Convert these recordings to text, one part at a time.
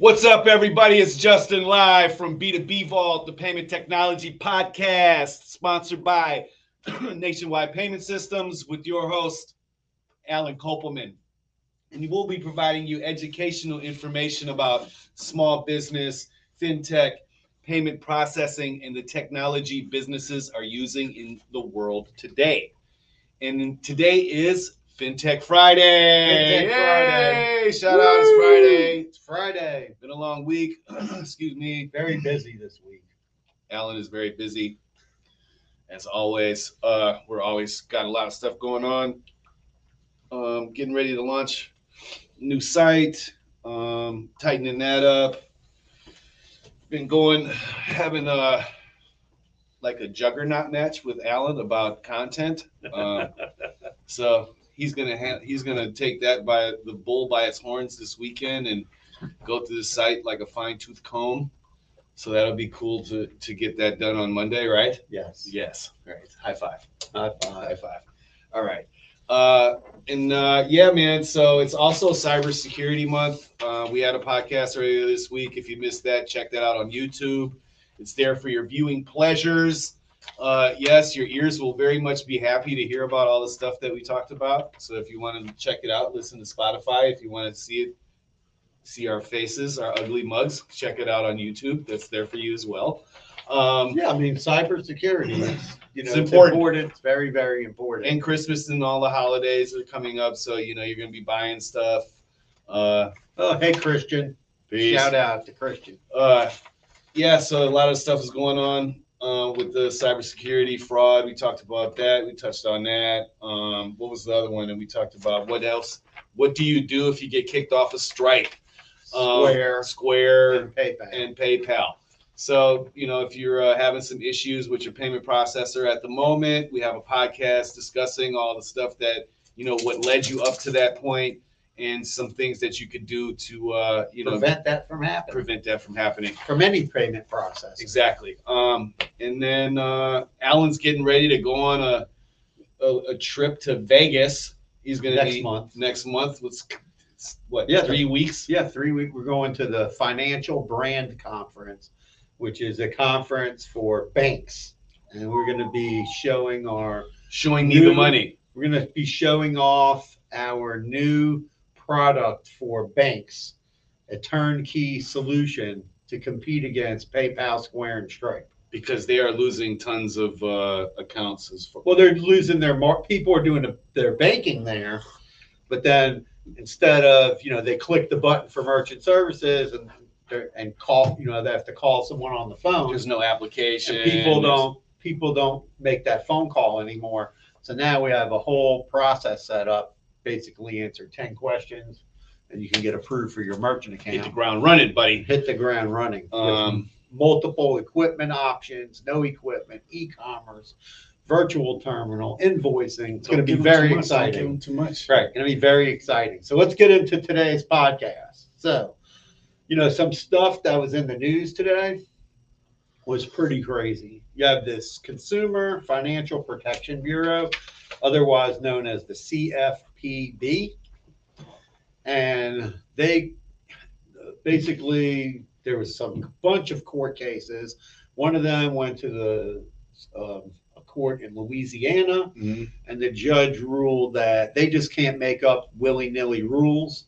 What's up, everybody? It's Justin live from B2B Vault, the payment technology podcast, sponsored by Nationwide Payment Systems, with your host, Alan Kopelman. And we'll be providing you educational information about small business, fintech, payment processing, and the technology businesses are using in the world today. And today is FinTech Friday. FinTech Friday. Yay! Shout out, it's Friday. It's Friday. Been a long week. Excuse me. Very busy this week. Alan is very busy. As always, uh, we're always got a lot of stuff going on. Um, getting ready to launch new site, um, tightening that up. Been going, having a like a juggernaut match with Alan about content. Uh, so he's gonna ha- he's gonna take that by the bull by its horns this weekend and go through the site like a fine tooth comb. So that'll be cool to to get that done on Monday, right? Yes. Yes. Right. High five. High five. High five. All right. Uh, and uh, yeah, man. So it's also Cybersecurity Month. Uh, we had a podcast earlier this week. If you missed that, check that out on YouTube. It's there for your viewing pleasures. Uh, yes, your ears will very much be happy to hear about all the stuff that we talked about. So if you want to check it out, listen to Spotify. If you want to see it, see our faces, our ugly mugs, check it out on YouTube. That's there for you as well. Um, Yeah, I mean, cybersecurity is, you know, It's important. important. It's very, very important. and Christmas and all the holidays are coming up, so you know you're gonna be buying stuff. Uh, oh, hey, Christian. Peace. Shout out to Christian. Uh, yeah, so a lot of stuff is going on uh, with the cybersecurity fraud. We talked about that. We touched on that. Um, what was the other one that we talked about? What else? What do you do if you get kicked off of Stripe, Um, Square Square, and PayPal. and PayPal. So, you know, if you're uh, having some issues with your payment processor at the moment, we have a podcast discussing all the stuff that, you know, what led you up to that point and some things that you could do to, uh, you know, prevent that from happening. prevent that from happening. From any payment process. Exactly. Um, and then uh, Alan's getting ready to go on a, a, a trip to Vegas. He's going to Next be month. next month. What's what? Yeah. three weeks. Yeah, three week. We're going to the Financial Brand Conference, which is a conference for banks, and we're going to be showing our. Showing me the New- money. We're going to be showing off our new product for banks, a turnkey solution to compete against PayPal, Square, and Stripe. because they are losing tons of uh, accounts as far. Well, they're losing their mar- people are doing their banking there, but then instead of you know they click the button for merchant services and and call you know they have to call someone on the phone. There's no application. and people don't people don't make that phone call anymore. So now we have a whole process set up. Basically, answer ten questions, and you can get approved for your merchant account. hit the account. ground running, buddy. Hit the ground running. with Um, multiple equipment options, no equipment, e-commerce, virtual terminal, invoicing. It's going to be very exciting. Too much. Right, going to be very exciting. So let's get into today's podcast. So, you know, some stuff that was in the news today was pretty crazy. You have this Consumer Financial Protection Bureau, otherwise known as the CFPB, and they basically there was some bunch of court cases. One of them went to the um, a court in Louisiana Mhm. and the judge ruled that they just can't make up willy-nilly rules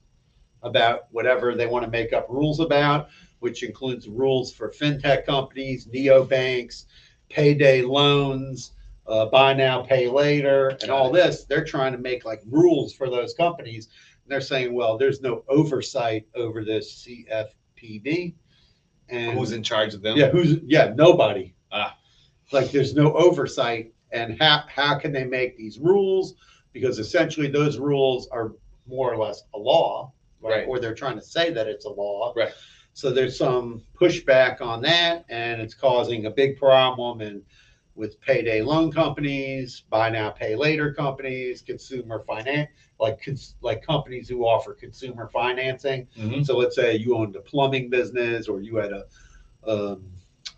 about whatever they want to make up rules about, which includes rules for fintech companies, neobanks, payday loans, uh, buy now, pay later, and all this. They're trying to make like rules for those companies. And they're saying, well, there's no oversight over this CFPB. And Who's in charge of them? yeah, who's yeah, nobody. Ah. Like there's no oversight and how how can they make these rules? Because essentially those rules are more or less a law, right? Right. Or they're trying to say that it's a law. Right. So there's some pushback on that and it's causing a big problem and with payday loan companies, buy now, pay later companies, consumer finance, like cons- like companies who offer consumer financing. Mhm. So let's say you owned a plumbing business or you had a um,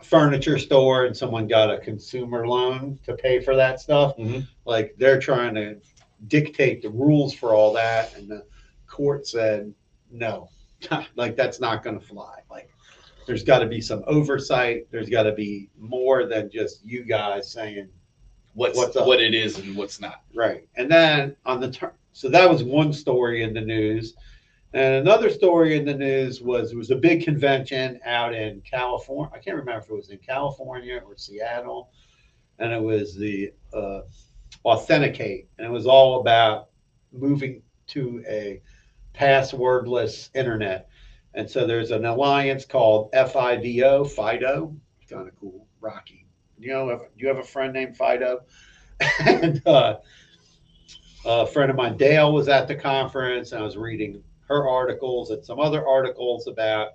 furniture store and someone got a consumer loan to pay for that stuff. Mhm. Like they're trying to dictate the rules for all that, and the court said no. like that's not going to fly. Like there's got to be some oversight. There's got to be more than just you guys saying What's, What's up? what it is and what's not. right. And then on the turn, so that was one story in the news. And another story in the news was it was a big convention out in California. I can't remember if it was in California or Seattle, and it was the uh, Authenticate, and it was all about moving to a passwordless internet. And so there's an alliance called FIDO, FIDO, kind of cool, Rocky. You know, you have a friend named Fido? and uh, a friend of mine, Dale, was at the conference, and I was reading her articles and some other articles about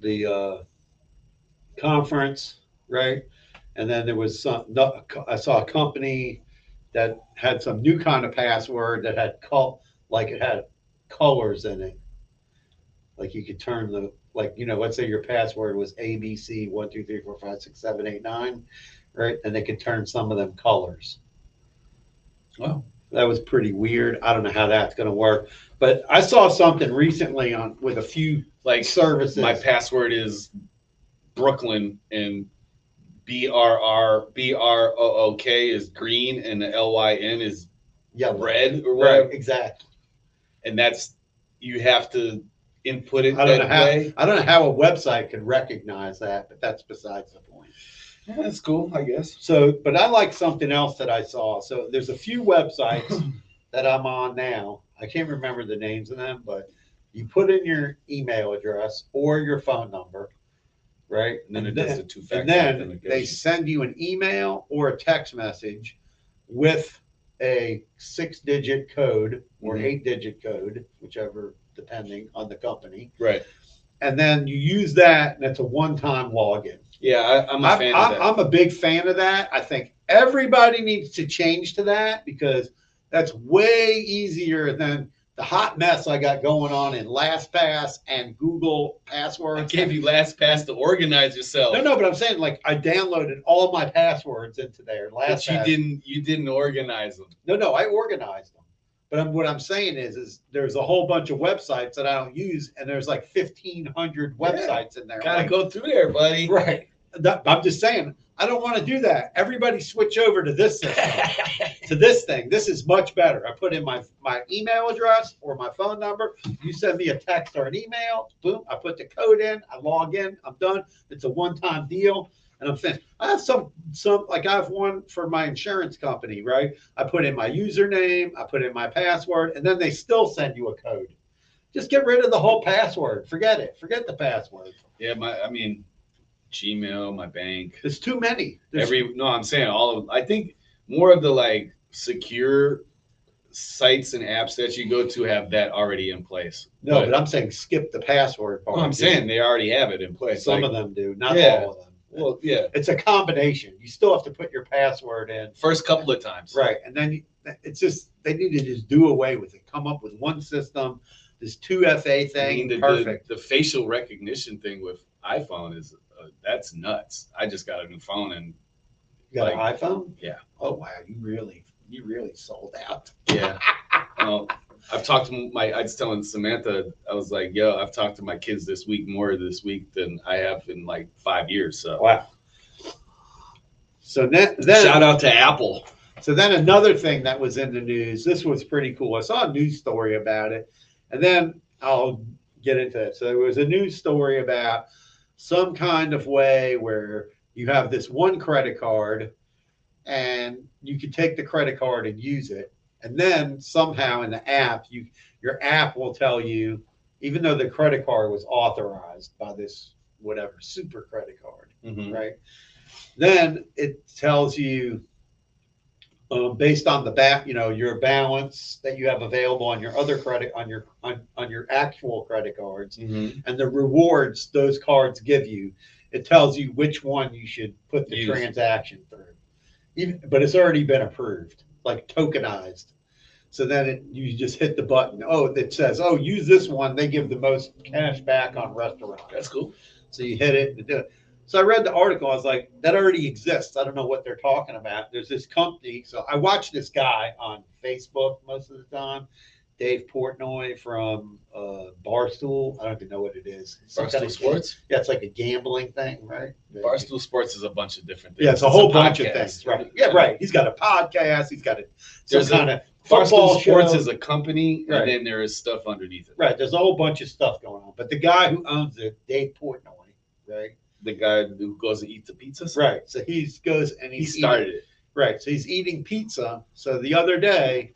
the uh, conference, right? And then there was some. I saw a company that had some new kind of password that had col like it had colors in it. Like you could turn the like you know, let's say your password was ABC one two three four five six seven eight nine, right? And they could turn some of them colors. Wow. That was pretty weird. I don't know how that's going to work, but I saw something recently on with a few Like services. my password is Brooklyn and B R R B R O O K is green and the L Y N is yellow. red or Right, whatever. exactly. And that's you have to input it I don't that know how way. I don't know how a website could recognize that, but that's besides the point. Yeah, that's cool, I guess. So, but I like something else that I saw. So there's a few websites that I'm on now. I can't remember the names of them, but you put in your email address or your phone number, right? And then it does the two factor and then they send you an email or a text message with a six digit code or Mhm. eight digit code, whichever depending on the company. Right. And then you use that and it's a one time login. Yeah, I, I'm a I'm, fan I'm, of that. I'm a big fan of that. I think everybody needs to change to that because that's way easier than the hot mess I got going on in LastPass and Google I passwords. gave you LastPass to organize yourself. No, no, but I'm saying like I downloaded all my passwords into there. But you didn't you didn't organize them. No, no, I organized them. But I'm, what I'm saying is, is there's a whole bunch of websites that I don't use, and there's like 1,500 Yeah. websites in there. Gotta Like, go through there, buddy. Right. That- I'm just saying, I don't want to do that. Everybody switch over to this system, to this thing. This is much better. I put in my my email address or my phone number. You send me a text or an email. Boom. I put the code in. I log in. I'm done. It's a one time deal, and I'm finished. I have some some like I have one for my insurance company. Right. I put in my username. I put in my password, and then they still send you a code. Just get rid of the whole password. Forget it. Forget the password. Yeah, my I mean Gmail, my bank. There's too many. There's Every no, I'm saying all of I think more of the like secure sites and apps that you go to have that already in place. No, But- but I'm saying skip the password part. I'm saying they already have it in place. some Like, of them do, not Yeah. all of them. Well, yeah, It's a combination. You still have to put your password in, first couple of times. right? And then you, it's just they need to just do away with it. Come up with one system. This two FA I thing, mean, the, perfect. The, the facial recognition thing with iPhone is uh, that's nuts. I just got a new phone and you got like- an iPhone? Yeah. Oh wow, you really, you really sold out. yeah. well, I've talked to my. I was telling Samantha, I was like, "Yo, I've talked to my kids this week more this week than I have in like five years." So Wow. So then, then shout out to Apple. So then another thing that was in the news, this was pretty cool. I saw a news story about it, and then I'll get into it. So there was a news story about some kind of way where you have this one credit card and you can take the credit card and use it. And then somehow in the app, you your app will tell you, even though the credit card was authorized by this whatever super credit card, Mhm. right? Then it tells you, um, based on the back, you know, your balance that you have available on your other credit, on your on, on your actual credit cards, Mhm. and the rewards those cards give you. It tells you which one you should put the Use. transaction through. Even, but it's already been approved, like tokenized. So then it, you just hit the button. Oh, it says, oh, use this one. They give the most cash back on restaurants. That's cool. So you hit it and do it. So I read the article. I was like, that already exists. I don't know what they're talking about. There's this company. So I watch this guy on Facebook most of the time, Dave Portnoy from uh, Barstool. I don't even know what it is. It's some kind Barstool of- Sports. Yeah, it's like a gambling thing, right? Barstool Sports is a bunch of different things. Yeah, it's a whole bunch of things, right? Yeah, right. He's got a podcast. He's got a There's a- kind of Barstool Sports show. is a company, Right. and then there is stuff underneath it. right. There's a whole bunch of stuff going on, but the guy who owns it, Dave Portnoy, right? The guy who goes and eats the pizzas. Right. So he goes and He started eating- it. Right. So he's eating pizza. So the other day,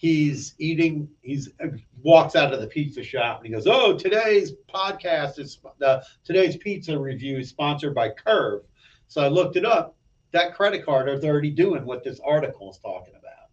he's eating, he's uh, walks out of the pizza shop and he goes, Oh, today's podcast is the today's pizza review is sponsored by Curve. So I looked it up. That credit card is already doing what this article is talking about.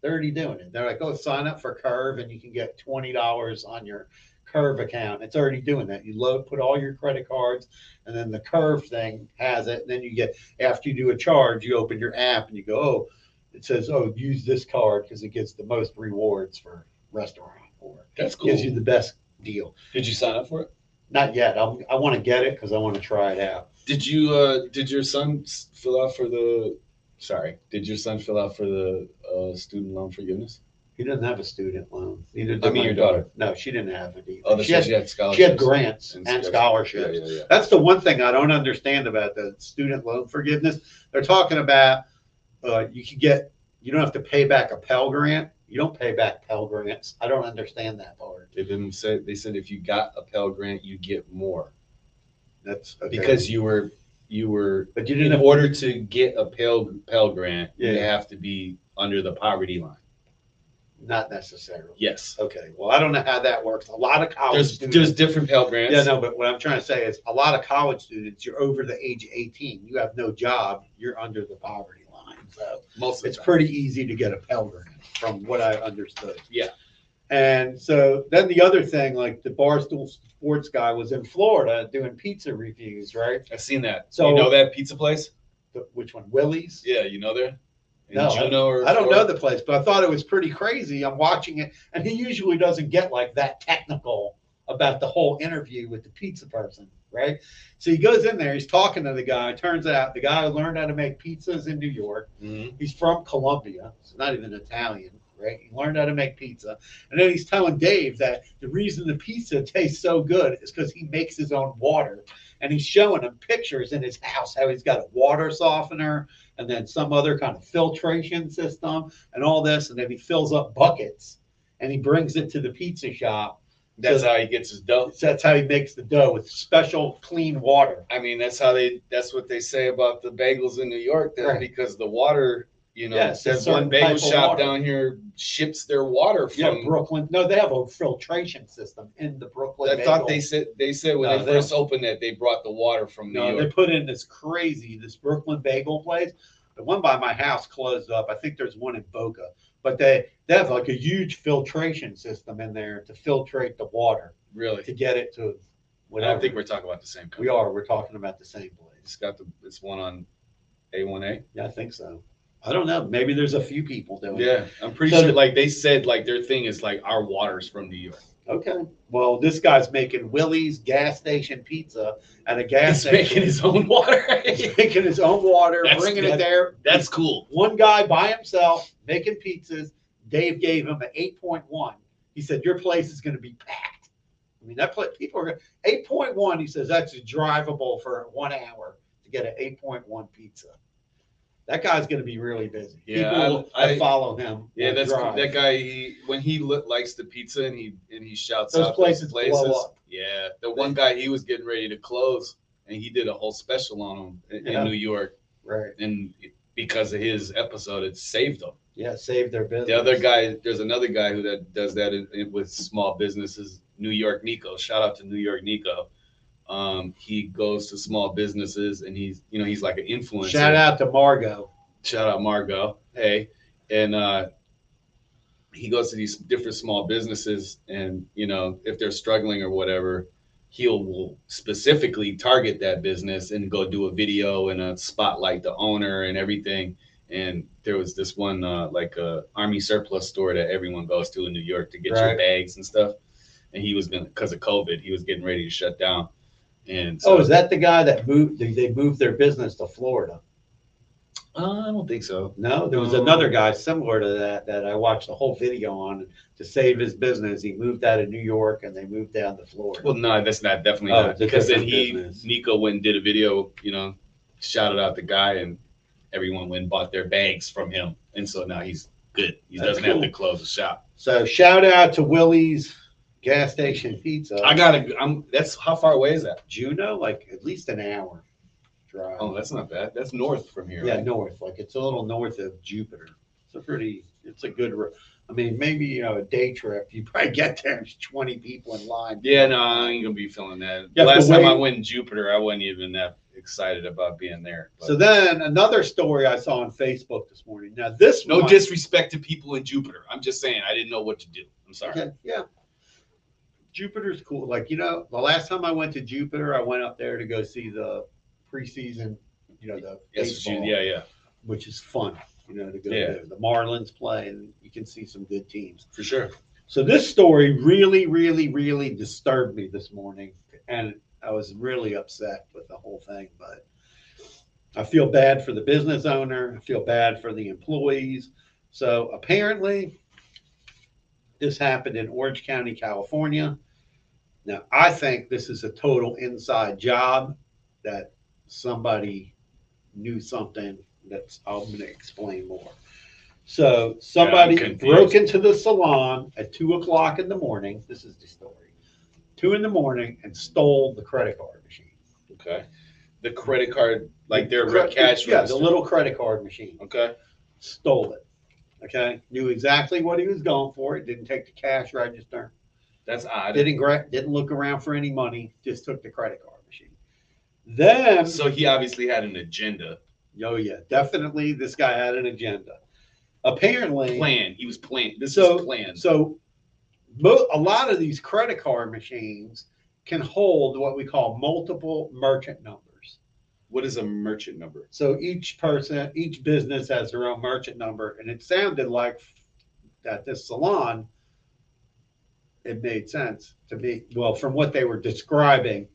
They're already doing it. They're like, oh, sign up for Curve and you can get twenty dollars on your Curve account. It's already doing that. You load, put all your credit cards, and then the Curve thing has it. And then you get after you do a charge, you open your app and you go, oh, it says, oh, use this card because it gets the most rewards for restaurant or That's cool. gives you the best deal. Did you sign up for it? Not yet. I'm, I want to get it because I want to try it out. Did you? uh Did your son s- fill out for the? Sorry, did your son fill out for the uh, student loan forgiveness? He doesn't have a student loan. Neither I did mean, my your daughter. No, she didn't have it either. Oh, she, had, She had scholarships. she had grants and scholarships. Yeah, yeah, yeah. That's the one thing I don't understand about the student loan forgiveness. They're talking about uh, you can get you don't have to pay back a Pell Grant. You don't pay back Pell Grants. I don't understand that part. They didn't say. They said if you got a Pell Grant, you get more That's okay. because you were you were but you didn't in have order to get a Pell Pell Grant, you Yeah. have to be under the poverty line. not necessarily. Yes. Okay. Well, I don't know how that works. A lot of college There's students. there's different Pell Grants. yeah, no, but what I'm trying to say is a lot of college students, you're over the age of 18. You have no job. You're under the poverty. So most of it's the time. pretty easy to get a Pell Grant from what I understood. Yeah. And so then the other thing, like the Barstool Sports guy was in Florida doing pizza reviews, right? I've seen that. So- you know that pizza place? The, which one? Willie's? Yeah, you know there. In No, I- Juno or I don't know the place, but I thought it was pretty crazy. I'm watching it, and he usually doesn't get like that technical about the whole interview with the pizza person, right? So he goes in there, he's talking to the guy. Turns out the guy learned how to make pizzas in New York. Mhm. He's from Colombia, so not even Italian, right? He learned how to make pizza. And then he's telling Dave that the reason the pizza tastes so good is because he makes his own water. And he's showing him pictures in his house how he's got a water softener and then some other kind of filtration system and all this. And then he fills up buckets and he brings it to the pizza shop. That's how he gets his dough. That's how he makes the dough with special clean water. I mean, that's how they. That's what they say about the bagels in New York. That Right. because the water, you know, Yes, there's one bagel shop down here ships their water Yeah, from. Brooklyn. No, they have a filtration system in the Brooklyn. I thought they said they said when No, they they first opened it, they brought the water from New York. No, they put in this crazy, this Brooklyn bagel place. The one by my house closed up. I think there's one in Boca, but they they have like a huge filtration system in there to filtrate the water Really, to get it to I whatever. don't think we're talking about the same. we are. We're talking about the same place. It's got the. It's one on A1A. Yeah, I think so. I don't know. Maybe there's a few people doing it. Yeah, I'm pretty So sure. the- like they said, like their thing is like our water's from New York. Okay. Well, this guy's making Willie's gas station pizza at a gas He's station. making his own water. He's making his own water, That's- bringing it that- there. That's cool. one guy by himself making pizzas. Dave gave him an 8.1. He said, Your place is going to be packed. I mean, that place, people are going 8.1. He says that's drivable for one hour to get an 8.1 pizza. That guy's going to be really busy. Yeah, people I- I- follow him. Yeah, that's drive. that guy. He when he li- likes the pizza and he and he shouts Those out places those places. Yeah, the one guy he was getting ready to close, and he did a whole special on him in, Yeah. in New York, Right. and because of his episode, it saved them. Yeah, saved their business. The other guy, there's another guy who that does that in, in- with small businesses. New York Nico. Shout out to New York Nico. Um, he goes to small businesses and he's you know he's like an influencer. Shout out to Margot. shout out Margot. Hey, and uh, he goes to these different small businesses, and you know if they're struggling or whatever, he'll will specifically target that business and go do a video and a spotlight the owner and everything. And there was this one uh, like a army surplus store that everyone goes to in New York to get your bags and stuff. And he was gonna because of COVID, he was getting ready to shut down. And so Oh, is that the guy that moved? They they moved their business to Florida. Uh, I don't think so. No, there was No. another guy similar to that that I watched the whole video on to save his business. He moved out of New York and they moved down to Florida. Well, no, that's not definitely Oh, not because then he business. Nico went and did a video, you know, shouted out the guy, and everyone went and bought their bags from him, and so now he's good. He That's doesn't have to close the shop. So shout out to Willie's gas station pizza. I gotta. I'm. That's how far away is that? Juno, like at least an hour drive. Oh, that's not bad. That's north from here. yeah, right? north. Like it's a little north of Jupiter. It's a pretty. It's a good. I mean, maybe you know a day trip. You probably get there. There's 20 people in line. Yeah, no, I ain't gonna be feeling that. To Last time I went in Jupiter, I wasn't even that excited about being there. but- So then another story I saw on Facebook this morning. Now this no one, disrespect to people in Jupiter. I'm just saying I didn't know what to do. I'm sorry. Okay, yeah. Jupiter's cool. Like, you know, the last time I went to Jupiter, I went up there to go see the preseason, you know, the Yes, baseball, yeah, yeah, which is fun, you know, to go Yeah. there. The Marlins play and you can see some good teams. for sure. So this story really, really, really disturbed me this morning. And I was really upset with the whole thing, but I feel bad for the business owner. I feel bad for the employees. So apparently, this happened in Orange County, California. Now, I think this is a total inside job that somebody knew something that's, I'm going to explain more. So somebody confused. broke into the salon at two o'clock in the morning. This is the story. Two in the morning and stole the credit card machine. Okay. The credit card, like their Cre- cash Yeah, the register. little credit card machine. Okay. Stole it. Okay. Knew exactly what he was going for. It didn't take the cash register. That's odd. Didn't gra- didn't look around for any money. Just took the credit card machine. Then, So he obviously had an agenda. oh yeah, definitely this guy had an agenda. Apparently, Plan. He was playing. This So- is planned. So, mo- a lot of these credit card machines can hold what we call multiple merchant numbers. What is a merchant number? So each person, each business has their own merchant number, and it sounded like at this salon, it made sense to me. Well, from what they were describing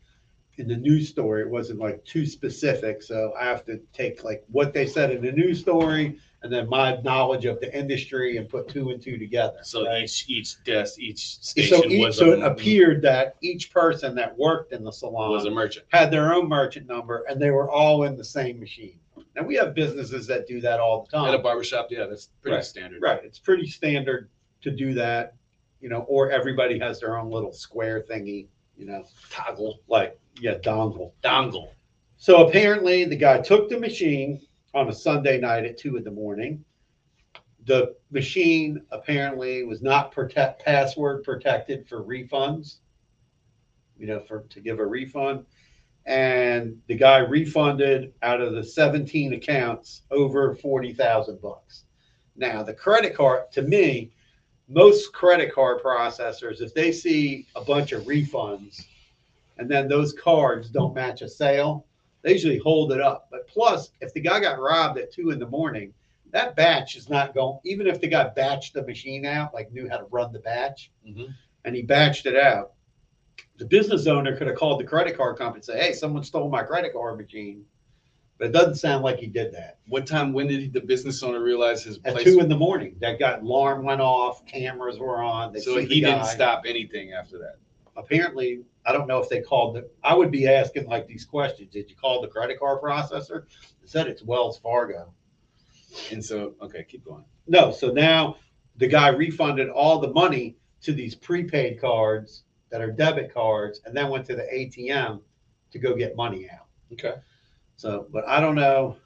in the news story, it wasn't like too specific. So I have to take like what they said in the news story and then my knowledge of the industry and put two and two together. So right? each each desk, each so, station each, was so a, it appeared that each person that worked in the salon was a merchant. had their own merchant number and they were all in the same machine. And we have businesses that do that all the time. At a barbershop, yeah, that's pretty Right. standard. Right. It's pretty standard to do that, you know, or everybody has their own little square thingy, you know, Toggle, like, yeah, dongle. dongle. So apparently the guy took the machine on a Sunday night at two in the morning. The machine apparently was not protect password protected for refunds, you know, for to give a refund. And the guy refunded out of the 17 accounts over 40,000 bucks. Now, the credit card, to me, most credit card processors, if they see a bunch of refunds and then those cards don't match a sale, they usually hold it up. But plus, if the guy got robbed at two in the morning, that batch is not going, even if the guy batched the machine out, like knew how to run the batch, Mhm. and he batched it out, the business owner could have called the credit card company and say, hey, someone stole my credit card machine. But it doesn't sound like he did that. What time? When did the business owner realize his At place? two in the morning, that got alarm went off, cameras were on. They so see the he didn't guy. stop anything after that. apparently, I don't know if they called the, I would be asking like these questions. Did you call the credit card processor? It said it's Wells Fargo. And so, okay, keep going. No, so now the guy refunded all the money to these prepaid cards that are debit cards and then went to the ATM to go get money out. Okay. So, but I don't know,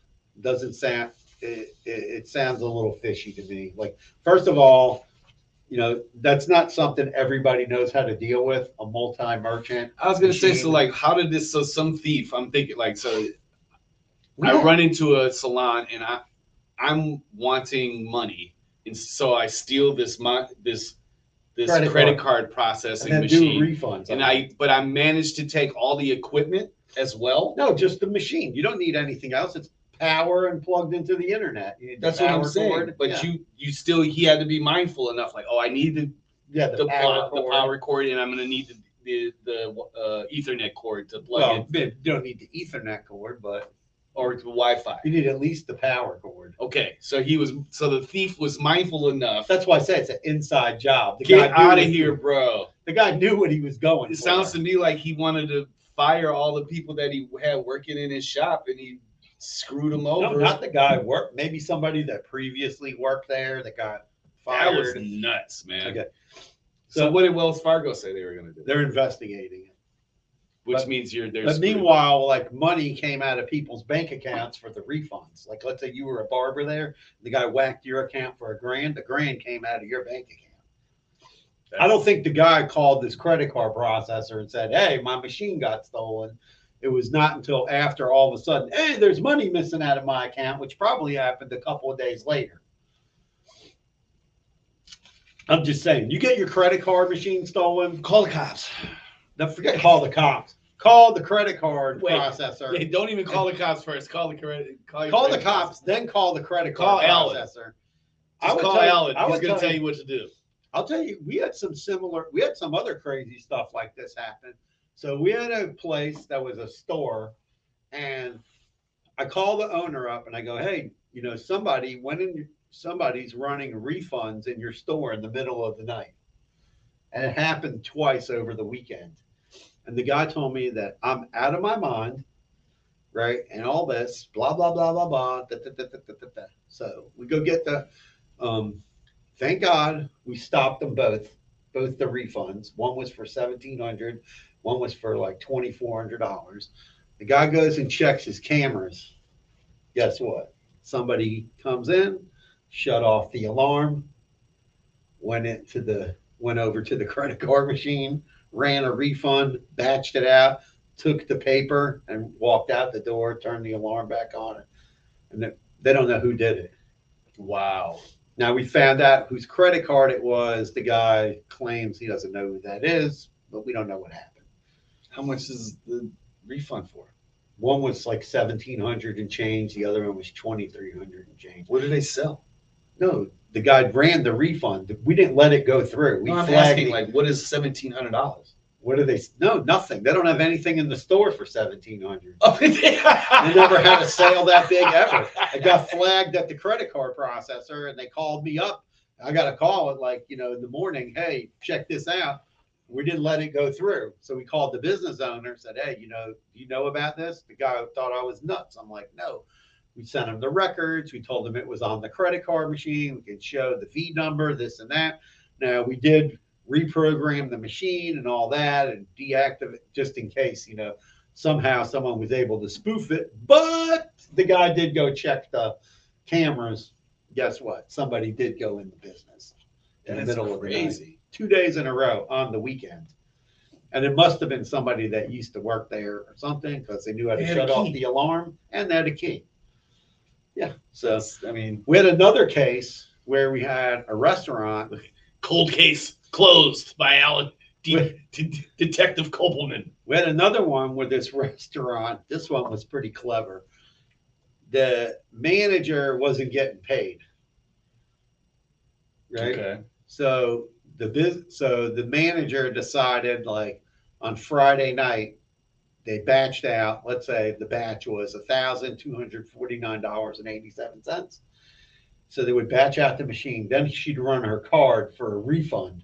doesn't sound, it, it, it sounds a little fishy to me. Like, first of all, you know, that's not something everybody knows how to deal with, a multi-merchant. I was gonna say, so like, how did this? So some thief. I'm thinking like, so We I don't- run into a salon and I, I'm wanting money, and so I steal this my this this Credit credit, card. card processing and machine, refunds. and. I but I managed to take all the equipment as well. no, just the machine. You don't need anything else. It's power and plugged into the internet. You need the That's what I'm power saying. cord. But yeah. you you still he had to be mindful enough. Like, oh, I need the yeah, the, power, the cord. power cord, and I'm gonna need the the, the uh, Ethernet cord to plug Well, in. you don't need the Ethernet cord, but or the Wi-Fi? You need at least the power cord. Okay, so he was so the thief was mindful enough. That's why I say it's an inside job. The Get guy knew out of what- here, bro. The guy knew what he was going. It for. sounds to me like he wanted to fire all the people that he had working in his shop, and he screwed them no, over. not the guy worked. Maybe somebody that previously worked there that got fired. that was fired. nuts, man. Okay. So, So- what did Wells Fargo say they were going to do? They're investigating it. Which but- means you're there. But meanwhile, like money came out of people's bank accounts for the refunds. Like let's say you were a barber there, the guy whacked your account for a grand, the grand came out of your bank account. I don't think the guy called this credit card processor and said, Hey, my machine got stolen. It was not until after all of a sudden, hey, there's money missing out of my account, which probably happened a couple of days later. I'm just saying, you get your credit card machine stolen, call the cops. don't forget call the cops. Call the credit card Wait, processor. Don't even call the cops first. Call the credit. Call, Call the cops, then call the credit Call card Alan. processor. I I would call tell Alan. I He's going to tell you what to do. I'll tell you, we had some similar, we had some other crazy stuff like this happen. So we had a place that was a store, and I call the owner up and I go, "Hey, you know, somebody went in, somebody's running refunds in your store in the middle of the night," and it happened twice over the weekend. And the guy told me that I'm out of my mind, right, and all this, blah blah blah blah blah. Da, da, da. So we go get the. Um, thank God we stopped them both, both the refunds. One was for seventeen hundred, one was for like twenty four hundred dollars. The guy goes and checks his cameras. Guess what? Somebody comes in, shut off the alarm, went into the went over to the credit card machine, ran a refund, batched it out, took the paper, and walked out the door, turned the alarm back on, and they, they don't know who did it. Wow. Now we found out whose credit card it was. The guy claims he doesn't know who that is, but we don't know what happened. How much is the refund for? One was like seventeen hundred and change. The other one was twenty three hundred and change. What did they sell? No, the guy ran the refund. We didn't let it go through. We No, I'm flagged asking, it. like, what is seventeen hundred dollars? What do they? No, nothing. They don't have anything in the store for seventeen hundred. Oh, They never had a sale that big ever. I got flagged at the credit card processor and they called me up. I got a call at like, you know, in the morning, hey, check this out. We didn't let it go through. So we called the business owner, said, Hey, you know, you know about this? The guy thought I was nuts. I'm like, no. We sent him the records. We told him it was on the credit card machine. We could show the V number, this and that. Now we did reprogram the machine and all that and deactivate just in case, you know, somehow someone was able to spoof it. But the guy did go check the cameras. Guess what? Somebody did go in the business in the That's middle of the night. Two days in a row on the weekend. And it must have been somebody that used to work there or something because they knew how to They had a shut off the alarm and they had a key. Yeah. So I mean, we had another case where we had a restaurant cold case closed by Alan De- Wait. De- Detective Kopelman. We had another one where this restaurant, this one was pretty clever. The manager wasn't getting paid. Right. Okay. So the biz, so the manager decided like on Friday night, they batched out, let's say the batch was thousand two hundred forty-nine dollars and eighty-seven cents. So they would batch out the machine, then she'd run her card for a refund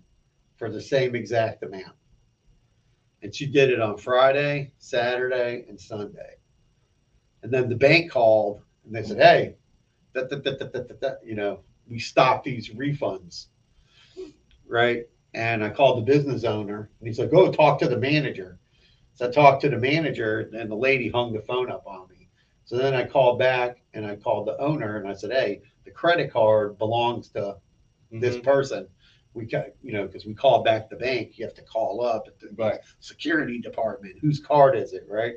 for the same exact amount. And she did it on Friday, Saturday, and Sunday. And then the bank called and they said, hey, you know, we stopped these refunds. Right. And I called the business owner and he's like, go talk to the manager. So I talked to the manager and the lady hung the phone up on me. So then I called back and I called the owner and I said, hey, the credit card belongs to this Mhm. person. We got, you know, because we called back the bank, you have to call up at the Right. security department. Whose card is it, right?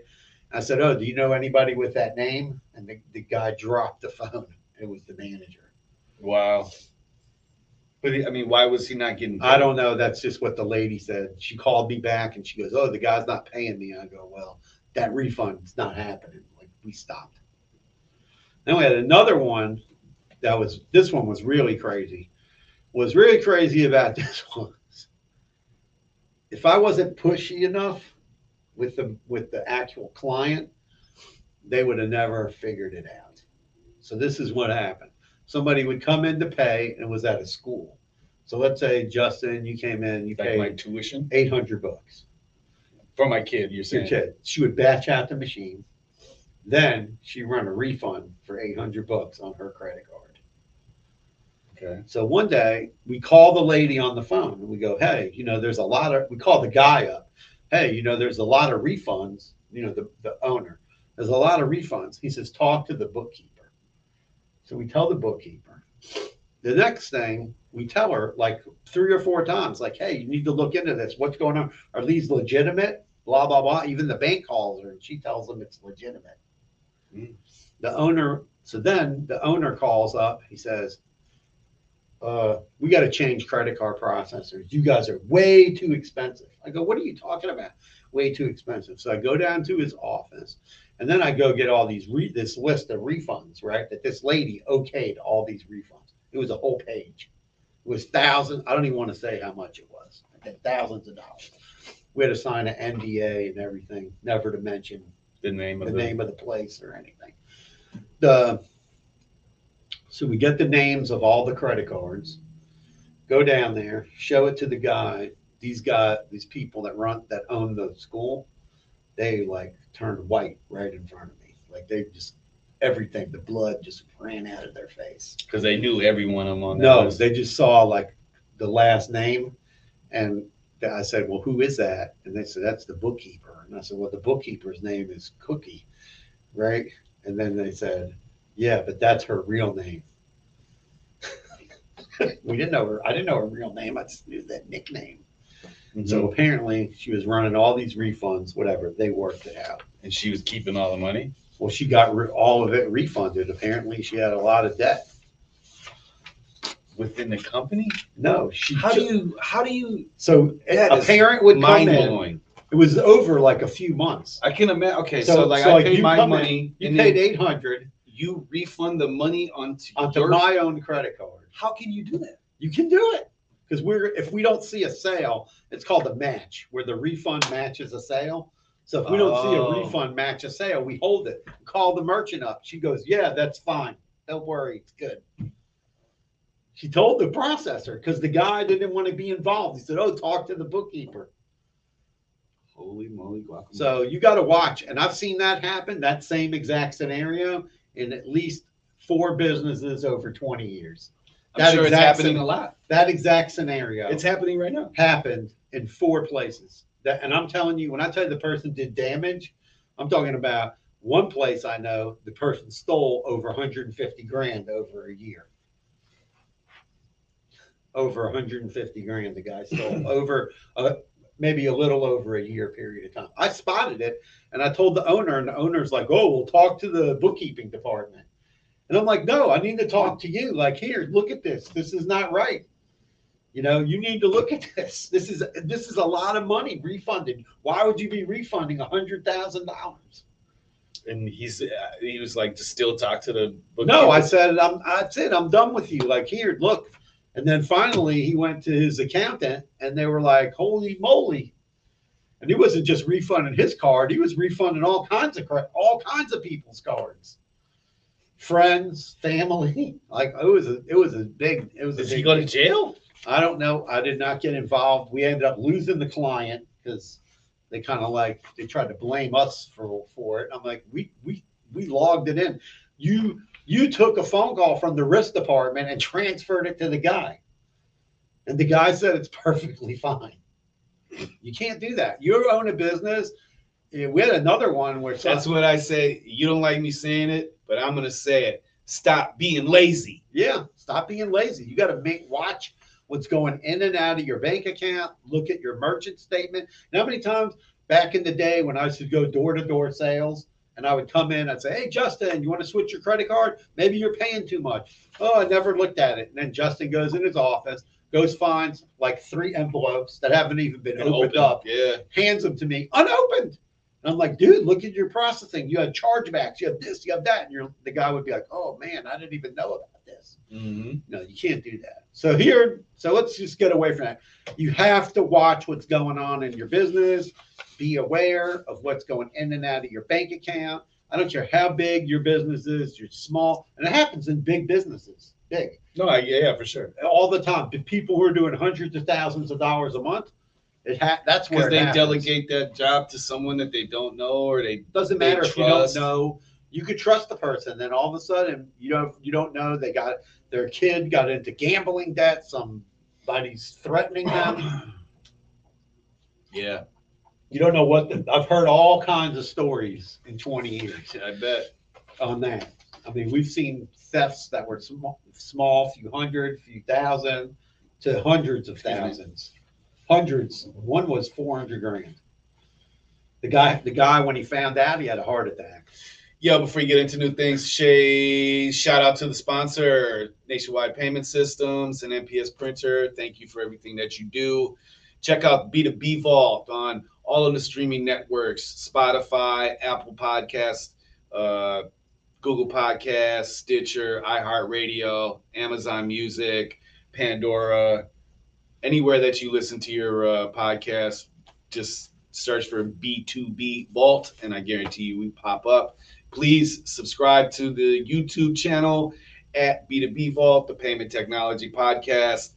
I said, oh, do you know anybody with that name? And the, the guy dropped the phone. It was the manager. Wow. But I mean, why was he not getting? I don't know. That's just what the lady said. She called me back and she goes, oh, the guy's not paying me. I go, well, that refund's not happening. Like we stopped. Then we had another one that was, this one was really crazy. Was really crazy about this one. If I wasn't pushy enough with the with the actual client, they would have never figured it out. So this is what happened. Somebody would come in to pay and was at a school. So let's say Justin, you came in, you Like my paid tuition eight hundred bucks. for my kid. You're Your kid. She would batch out the machine. Then she run a refund for eight hundred bucks on her credit card. Okay. So one day we call the lady on the phone and we go, Hey, you know, there's a lot of, we call the guy up. Hey, you know, there's a lot of refunds, you know, the, the owner, there's a lot of refunds. He says, talk to the bookkeeper. So we tell the bookkeeper. The next thing we tell her like three or four times, like, Hey, you need to look into this. What's going on? Are these legitimate? Blah, blah, blah. Even the bank calls her and she tells them it's legitimate. Mm. The owner, so then the owner calls up. He says, uh, we got to change credit card processors. You guys are way too expensive. I go, what are you talking about? Way too expensive. So I go down to his office and then I go get all these, re- this list of refunds, right? That this lady okayed all these refunds. It was a whole page. It was thousands. I don't even want to say how much it was. Thousands of dollars. We had to sign an NDA and everything, never to mention The name of the the, name of the place or anything. The, so we get the names of all the credit cards, go down there, show it to the guy. These guy, these people that run, that own the school, they like turned white right in front of me. Like they just, everything, the blood just ran out of their face. because they knew every one of them on No, list. they just saw like the last name and I said, well, who is that? And they said, that's the bookkeeper. And I said, well, the bookkeeper's name is Cookie, right? And then they said, yeah, but that's her real name. we didn't know her. I didn't know her real name. I just knew that nickname. Mhm. So apparently she was running all these refunds, whatever. They worked it out. and she was keeping all the money. Well, she got re- all of it refunded. Apparently she had a lot of debt. within the company. No, she. How do you? How do you? So a parent would come Mind in. blowing. It was over like a few months. I can imagine. Okay, so, So- like so, I like, paid you my come in, money, You paid eight hundred you refund the money onto, onto your. my own credit card. how can you do that? You can do it because we're if we don't see a sale, it's called a match where the refund matches a sale. So if we don't see Oh. a refund match a sale, we hold it. Call the merchant up. She goes, "Yeah, that's fine. Don't worry, it's good." She told the processor because the guy didn't want to be involved. He said, "Oh, talk to the bookkeeper." Holy moly, guacamole! So you got to watch, and I've seen that happen. That same exact scenario in at least four businesses over twenty years. I'm that sure it's happening a lot. That exact scenario It's happening right now. happened in four places. That, and I'm telling you, when I tell you the person did damage, I'm talking about one place I know the person stole over 150 grand over a year. Over 150 grand, the guy stole over maybe a little over a year period of time. I spotted it and I told the owner, and the owner's like, "Oh, we'll talk to the bookkeeping department." And I'm like, "No, I need to talk to you. Like, here, look at this. This is not right." You know, you need to look at this. This is this is a lot of money refunded. Why would you be refunding a hundred thousand dollars? And he's uh, he was like to still talk to the. No, I said I'm that's it. I'm done with you. Like here, look. And then finally, he went to his accountant, and they were like, "Holy moly!" And he wasn't just refunding his card; he was refunding all kinds of all kinds of people's cards, friends, family. Like it was a it was a big it was a big he go to jail? I don't know. I did not get involved. We ended up losing the client because they kind of like they tried to blame us for for it. I'm like, we we we logged it in. You you took a phone call from the risk department and transferred it to the guy, and the guy said it's perfectly fine. You can't do that. You own a business. We had another one where That's what I say. You don't like me saying it, but I'm gonna say it. Stop being lazy. Yeah, stop being lazy. You got to make watch what's going in and out of your bank account. Look at your merchant statement. And how many times back in the day when I used to go door to door sales and I would come in, I'd say, "Hey, Justin, you want to switch your credit card? Maybe you're paying too much." Oh, I never looked at it. And then Justin goes in his office, goes finds like three envelopes that haven't even been opened open. up, Yeah. hands them to me unopened. And I'm like, dude, look at your processing. You have chargebacks. You have this. You have that. And you're, the guy would be like, oh man, I didn't even know about this. Mm-hmm. No, you can't do that. So here, so let's just get away from that. You have to watch what's going on in your business. Be aware of what's going in and out of your bank account. I don't care how big your business is, you're small, and it happens in big businesses, big No, yeah, yeah, for sure. all the time. The people who are doing hundreds of thousands of dollars a month, it ha- that's where Because they happens. delegate that job to someone that they don't know, or they Doesn't they matter if you don't know. You could trust the person, then all of a sudden you don't you don't know they got their kid got into gambling debt. Somebody's threatening them. yeah, You don't know what. The, I've heard all kinds of stories in 20 years I bet. on that. I mean, we've seen thefts that were small, small, few hundred, few thousand, to hundreds of Excuse me. thousands, hundreds. One was 400 grand. The guy, the guy, when he found out, he had a heart attack. Yo, before you get into new things, Shay, shout out to the sponsor, Nationwide Payment Systems and NPS Printer. Thank you for everything that you do. Check out B2B Vault on all of the streaming networks Spotify, Apple Podcasts, uh, Google Podcasts, Stitcher, iHeartRadio, Amazon Music, Pandora, anywhere that you listen to your uh, podcast, just search for B2B Vault, and I guarantee you we pop up. Please subscribe to the YouTube channel at B2B Vault, the Payment Technology Podcast.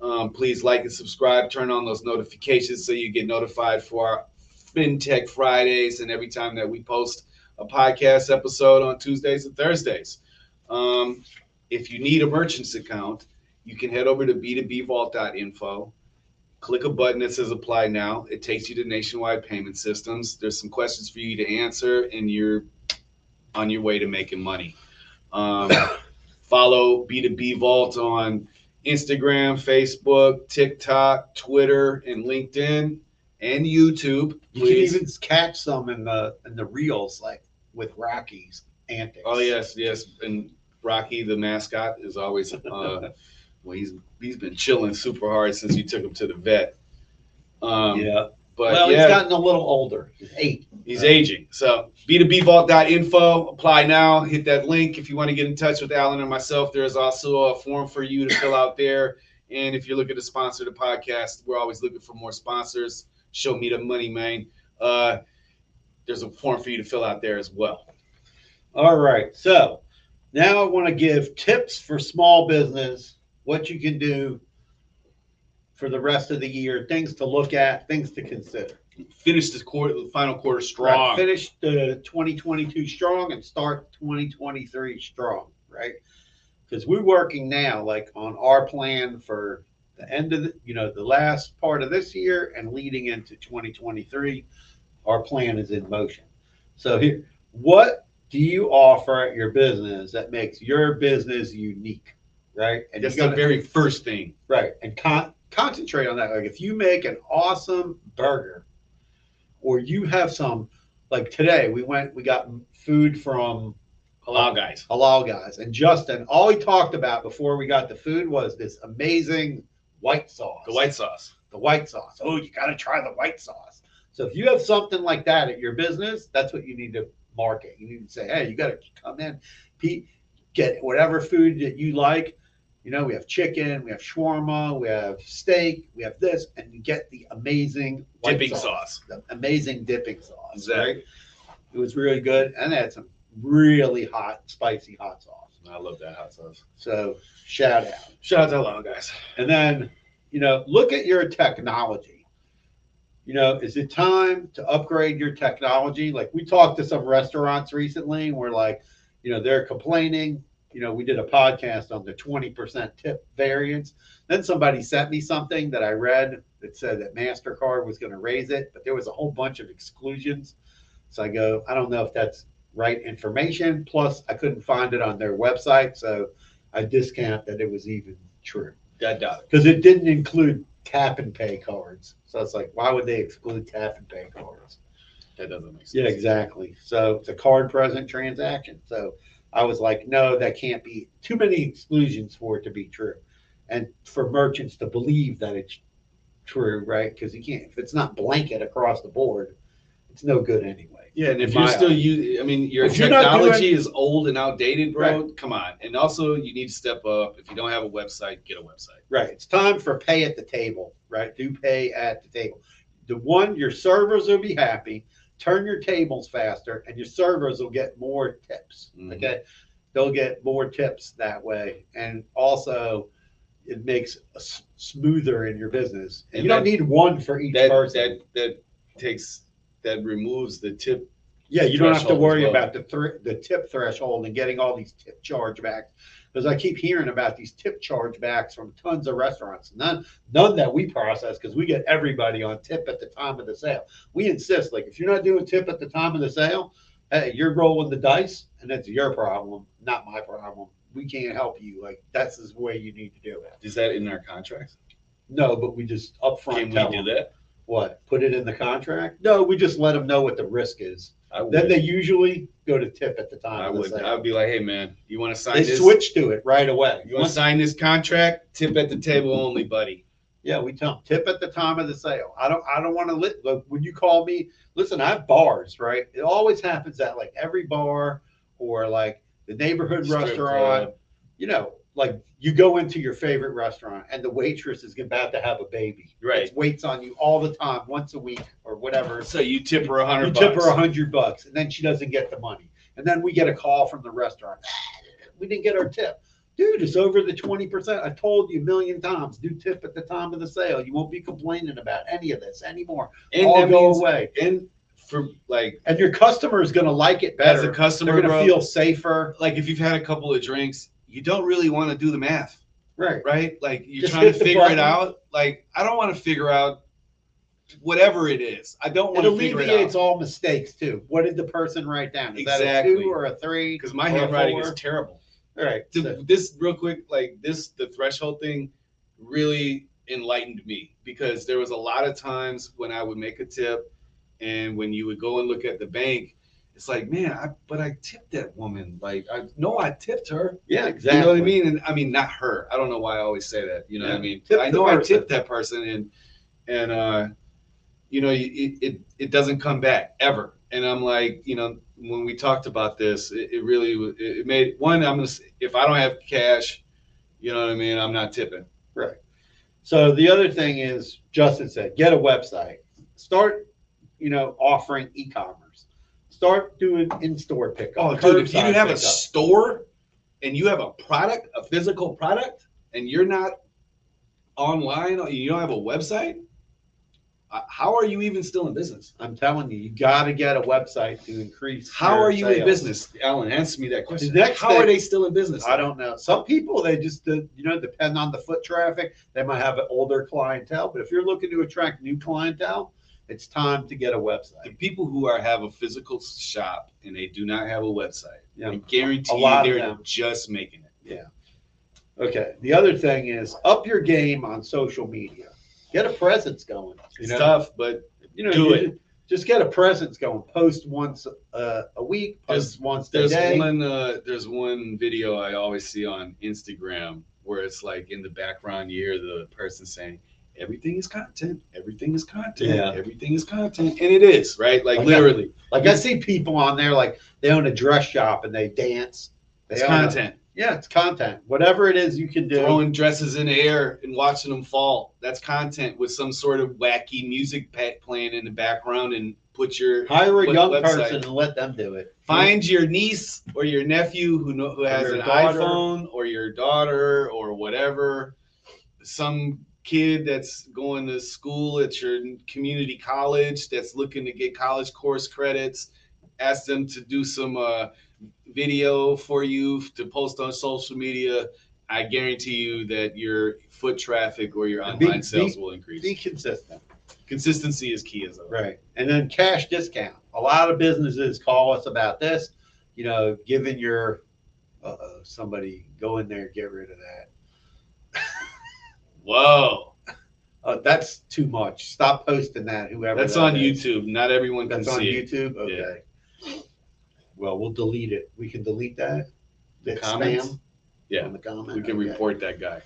Um, please like and subscribe, turn on those notifications so you get notified for our FinTech Fridays and every time that we post a podcast episode on Tuesdays and Thursdays. Um, if you need a merchant's account, you can head over to b2bvault.info click a button that says apply now. It takes you to nationwide payment systems. There's some questions for you to answer, and you're on your way to making money. Um, follow B2B Vault on Instagram, Facebook, TikTok, Twitter, and LinkedIn, and YouTube. You can even catch some in the in the reels, like with Rocky's antics. Oh yes, yes, and Rocky the mascot is always. Uh, well, he's he's been chilling super hard since you took him to the vet. Um, yeah. but well, yeah, he's gotten a little older. He's eight. He's aging. So b2bvault.info. Apply now. Hit that link if you want to get in touch with Alan and myself. There is also a form for you to fill out there. And if you're looking to sponsor the podcast, we're always looking for more sponsors. Show me the money, man. Uh, there's a form for you to fill out there as well. All right. So now I want to give tips for small business, what you can do for the rest of the year, things to look at, things to consider. Finish this quarter, the final quarter Right, strong. Finish the 2022 strong and start 2023 strong, right? Because we're working now like on our plan for the end of the, you know, the last part of this year and leading into 2023. Our plan is in motion. So here, what do you offer at your business that makes your business unique, right? And That's you the gotta- very first thing. Right. And con- concentrate on that. Like if you make an awesome burger or you have some, like today we went, we got food from Halal guys. Halal Guys. And Justin, all he talked about before we got the food was this amazing white sauce. The white sauce. The white sauce. Oh, you got to try the white sauce. So if you have something like that at your business, that's what you need to market. You need to say, hey, you got to come in, Pete, get whatever food that you like. You know, we have chicken, we have shawarma, we have steak, we have this, and you get the amazing Dipping sauce. the amazing dipping sauce. Exactly. Right? It was really good, and it had some really hot, spicy hot sauce. I love that hot sauce. So shout out. Shout out to Halal guys. And then, you know, look at your technology. You know, is it time to upgrade your technology? Like we talked to some restaurants recently, and we're like, you know, they're complaining. You know, we did a podcast on the 20% tip variance. Then somebody sent me something that I read that said that MasterCard was going to raise it, but there was a whole bunch of exclusions. So I go, I don't know if that's right information. Plus, I couldn't find it on their website. So I discount that it was even true doubt it. because it didn't include tap and pay cards. So it's like, why would they exclude tap and pay cards? That doesn't make sense. Yeah, exactly. So it's a card present transaction. So I was like, no, that can't be too many exclusions for it to be true. And for merchants to believe that it's true, right? Because you can't, if it's not blanket across the board, it's no good anyway. Yeah, and if you're still using, I mean, your If you're technology is old and outdated, bro. Come on. And also, you need to step up. If you don't have a website, get a website. Right. It's time for pay at the table, right? Do pay at the table. The one, your servers will be happy. Turn your tables faster, and your servers will get more tips. Mhm. Okay, they'll get more tips that way, and also it makes a s- smoother in your business. And And you don't need one for each That person. that that takes that removes the tip. Yeah, you don't have to worry well. about the thr the tip threshold and getting all these tip chargebacks. Because I keep hearing about these tip chargebacks from tons of restaurants. None, none that we process because we get everybody on tip at the time of the sale. We insist, like, if you're not doing tip at the time of the sale, hey, you're rolling the dice, and that's your problem, not my problem. We can't help you. Like, that's the way you need to do it. Is that in our contracts? No, but we just upfront Can we do them that? what put it in the contract. No, we just let them know what the risk is. I would. Then they usually go to tip at the time. I of the would. sale. I would be like, hey man, you want to sign They this? switch to it right away. You want to sign this contract? Tip at the table only, buddy. Yeah, we tell them tip at the time of the sale. I don't. I don't want to lit. Look, when you call me, listen. I have bars, right? It always happens at like every bar or like the neighborhood Strip restaurant. club. You know, like you go into your favorite restaurant and the waitress is about to have a baby. Right. It waits on you all the time, once a week or whatever. So you tip her a hundred You tip bucks. her a hundred bucks, and then she doesn't get the money. And then we get a call from the restaurant. We didn't get our tip. Dude, it's over the twenty percent. I told you a million times. Do tip at the time of the sale. You won't be complaining about any of this anymore. and All go away. And for like And your customer is gonna like it better. as a customer, They're gonna bro, feel safer. like if you've had a couple of drinks, you don't really want to do the math, Right. right? Like you're Just trying to figure it out. Like I don't want to figure out whatever it is. I don't It want to figure it alleviates out all mistakes too. What did the person write down? Is that a Exactly. two or a three? because my handwriting is terrible. All right. So- this real quick, like this, the threshold thing really enlightened me because there was a lot of times when I would make a tip, and when you would go and look at the bank, it's like, man, I but I tipped that woman. Like I know I tipped her. yeah, exactly. You know what I mean? And I mean not her. I don't know why I always say that. You know what I mean? Tip I know I tipped that person, and and uh, you know, it, it it doesn't come back ever. And I'm like, you know, when we talked about this, it, it really it made one. I'm gonna if I don't have cash, you know what I mean. I'm not tipping. Right. So the other thing is, Justin said, get a website. Start, you know, offering e-commerce. Start doing in-store pickup. Oh, dude, if you have a store and you have a product, a physical product, and you're not online, you don't have a website, uh, how are you even still in business? I'm telling you, you got to get a website to increase. How are you in business, Alan? Answer me that question. How thing- are they still in business? I don't know. Some people they just uh, you know depend on the foot traffic. They might have an older clientele, but if you're looking to attract new clientele, it's time to get a website. The people who are have a physical shop and they do not have a website, Yeah. I guarantee you they're just making it. Yeah. Okay. The other thing is up your game on social media. Get a presence going. You It's know, tough, but you know, Do you it. ju- Just get a presence going. Post once uh, a week. Post once a There's day. one. Uh, there's one video I always see on Instagram where it's like in the background, you hear the person saying, "Everything is content. Everything is content. Yeah. Everything is content," and it is right. Like Like literally, Like I see people on there, like they own a dress shop and they dance. They it's own a- content. yeah, it's content. Whatever it is you can do. Throwing dresses in the air and watching them fall. That's content with some sort of wacky music playing in the background and put your Hire a young website? person and let them do it. find your niece or your nephew who know, who has an daughter. iPhone or your daughter or whatever, some kid that's going to school at your community college that's looking to get college course credits. Ask them to do some uh, video for you to post on social media. I guarantee you that your foot traffic or your And be- online sales be- will increase. Be consistent. Consistency is key as well. Right. And then cash discount. A lot of businesses call us about this, you know, giving your, uh somebody go in there get rid of that. Whoa. Uh, that's too much. Stop posting that, whoever. That's that on is. YouTube. Not everyone can see. That's on see it. YouTube? Okay. Well, we'll delete it. We can delete that? The comments? spam Yeah. On the comment? We can Okay. report that guy.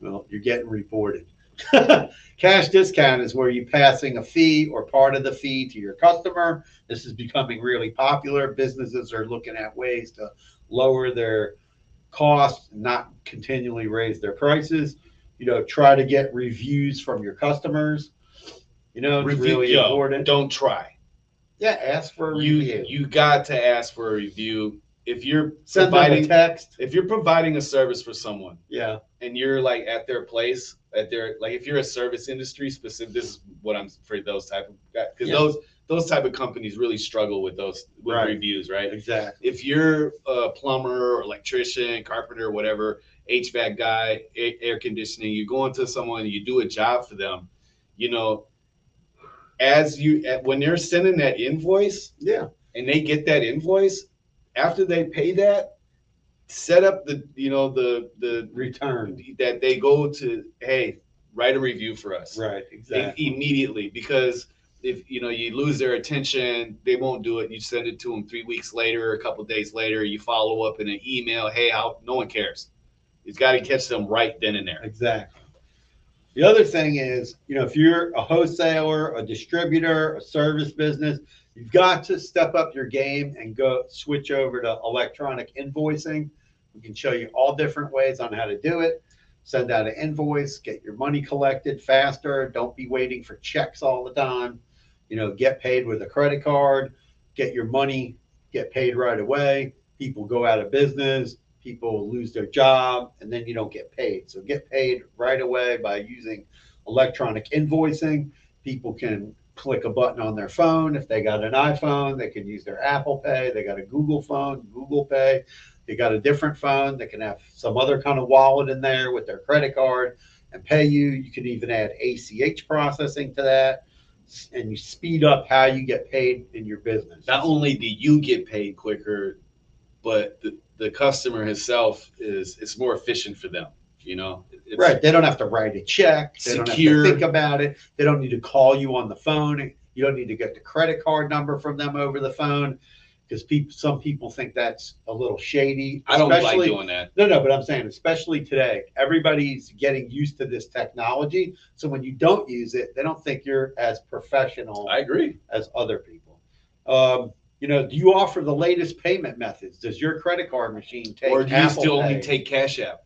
Well, you're getting reported. Cash discount is where you're passing a fee or part of the fee to your customer. This is becoming really popular. Businesses are looking at ways to lower their costs, not continually raise their prices. You know, try to get reviews from your customers. You know, it's Review- really yo, important. Don't try. Yeah, ask for a You review. you got to ask for a review if you're Send them a providing text. if you're providing a service for someone Yeah, and you're like at their place at their like if you're a service industry specific this is what i'm for those type of because Yeah. those those type of companies really struggle with those with Right. reviews right exactly. if you're a plumber or electrician carpenter whatever hvac guy air conditioning you go into someone you do a job for them you know as you when they're sending that invoice Yeah, and they get that invoice after they pay that set up the you know the the return. that they go to hey write a review for us Right, exactly. immediately because if you know you lose their attention they won't do it you send it to them three weeks later a couple days later you follow up in an email hey how no one cares it's got to catch them right then and there Exactly. The other thing is, you know, if you're a wholesaler, a distributor, a service business, you've got to step up your game and go switch over to electronic invoicing. We can show you all different ways on how to do it. Send out an invoice, get your money collected faster. Don't be waiting for checks all the time. You know, get paid with a credit card, get your money, get paid right away. People go out of business people lose their job and then you don't get paid. So get paid right away by using electronic invoicing. People can click a button on their phone. If they got an iPhone, they can use their Apple Pay. They got a Google phone, Google Pay. They got a different phone. They can have some other kind of wallet in there with their credit card and pay you. You can even add ACH processing to that and you speed up how you get paid in your business. not only do you get paid quicker but the, the customer himself is it's more efficient for them you know it's, Right. They don't have to write a check. They don't have Secure. to think about it. They don't need to call you on the phone. You don't need to get the credit card number from them over the phone because people, some people think that's a little shady. i don't like doing that No, no, but I'm saying, especially today, everybody's getting used to this technology. So when you don't use it, they don't think you're as professional i agree as other people. Um, you know, do you offer the latest payment methods? Does your credit card machine take or do you Apple still Pay? only take cash app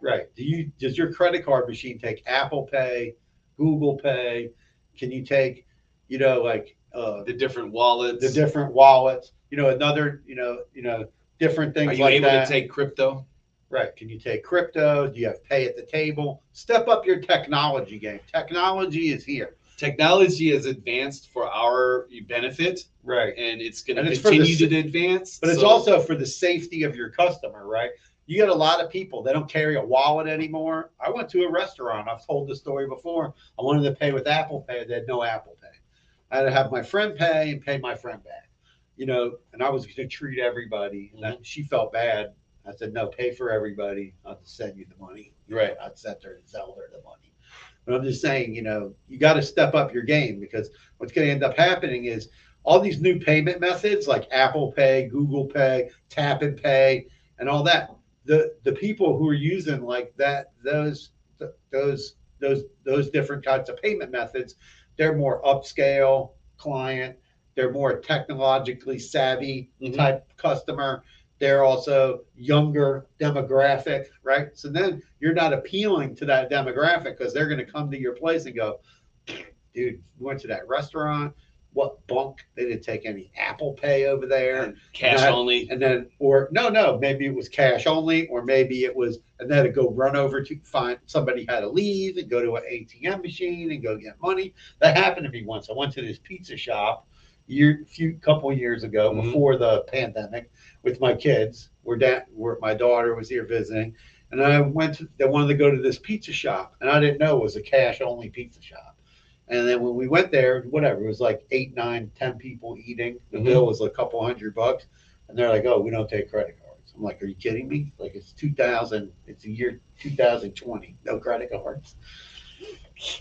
Right. Do you does your credit card machine take Apple Pay, Google Pay? Can you take, you know, like uh, the different wallets the different wallets? You know, another, you know, you know, different things are you like able that. to take crypto right. Can you take crypto? Do you have pay at the table? Step up your technology game. Technology is here. Technology has advanced for our benefit Right. and it's going to it's for the continue to advance But it's also for the safety of your customer, right? You get a lot of people, they don't carry a wallet anymore. I went to a restaurant, I've told the story before. I wanted to pay with Apple Pay, they had no Apple Pay. I had to have my friend pay and pay my friend back, you know, and I was going to treat everybody. And that, she felt bad. I said, no, pay for everybody. I'll just send you the money. Right. I'd send her and sell her the money. But I'm just saying, you know, you got to step up your game because what's going to end up happening is all these new payment methods like Apple Pay, Google Pay, Tap and Pay, and all that. The the people who are using like that those those those those different kinds of payment methods, they're more upscale client. They're more technologically savvy Mhm. type customer. They're also younger demographic, right? So then you're not appealing to that demographic because they're going to come to your place and go, dude, we went to that restaurant. What bunk? They didn't take any Apple Pay over there. And cash Not- only And then, or no, no, maybe it was cash only, or maybe it was, and then to go run over to find somebody had to leave and go to an ATM machine and go get money. That happened to me once. I went to this pizza shop year, few couple years ago Mhm. before the pandemic with my kids. We're down, where my daughter was here visiting, and I went. To, they wanted to go to this pizza shop, and I didn't know it was a cash only pizza shop. And then when we went there, whatever, it was like eight, nine, ten people eating. The Mhm. bill was a couple hundred bucks. And they're like, oh, we don't take credit cards. I'm like, are you kidding me? Like, it's 2000, it's the year 2020, no credit cards.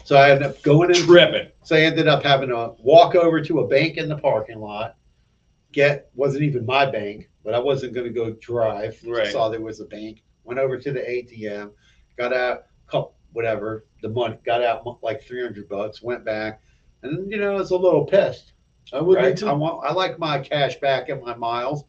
So I ended up going and tripping So I ended up having to walk over to a bank in the parking lot. Get, wasn't even my bank, but I wasn't going to go drive. Right. Saw there was a bank. Went over to the ATM, got out, couple, whatever, the money, got out like 300 bucks, went back. And, you know, I was a little pissed i would right? I want I like my cash back and my miles.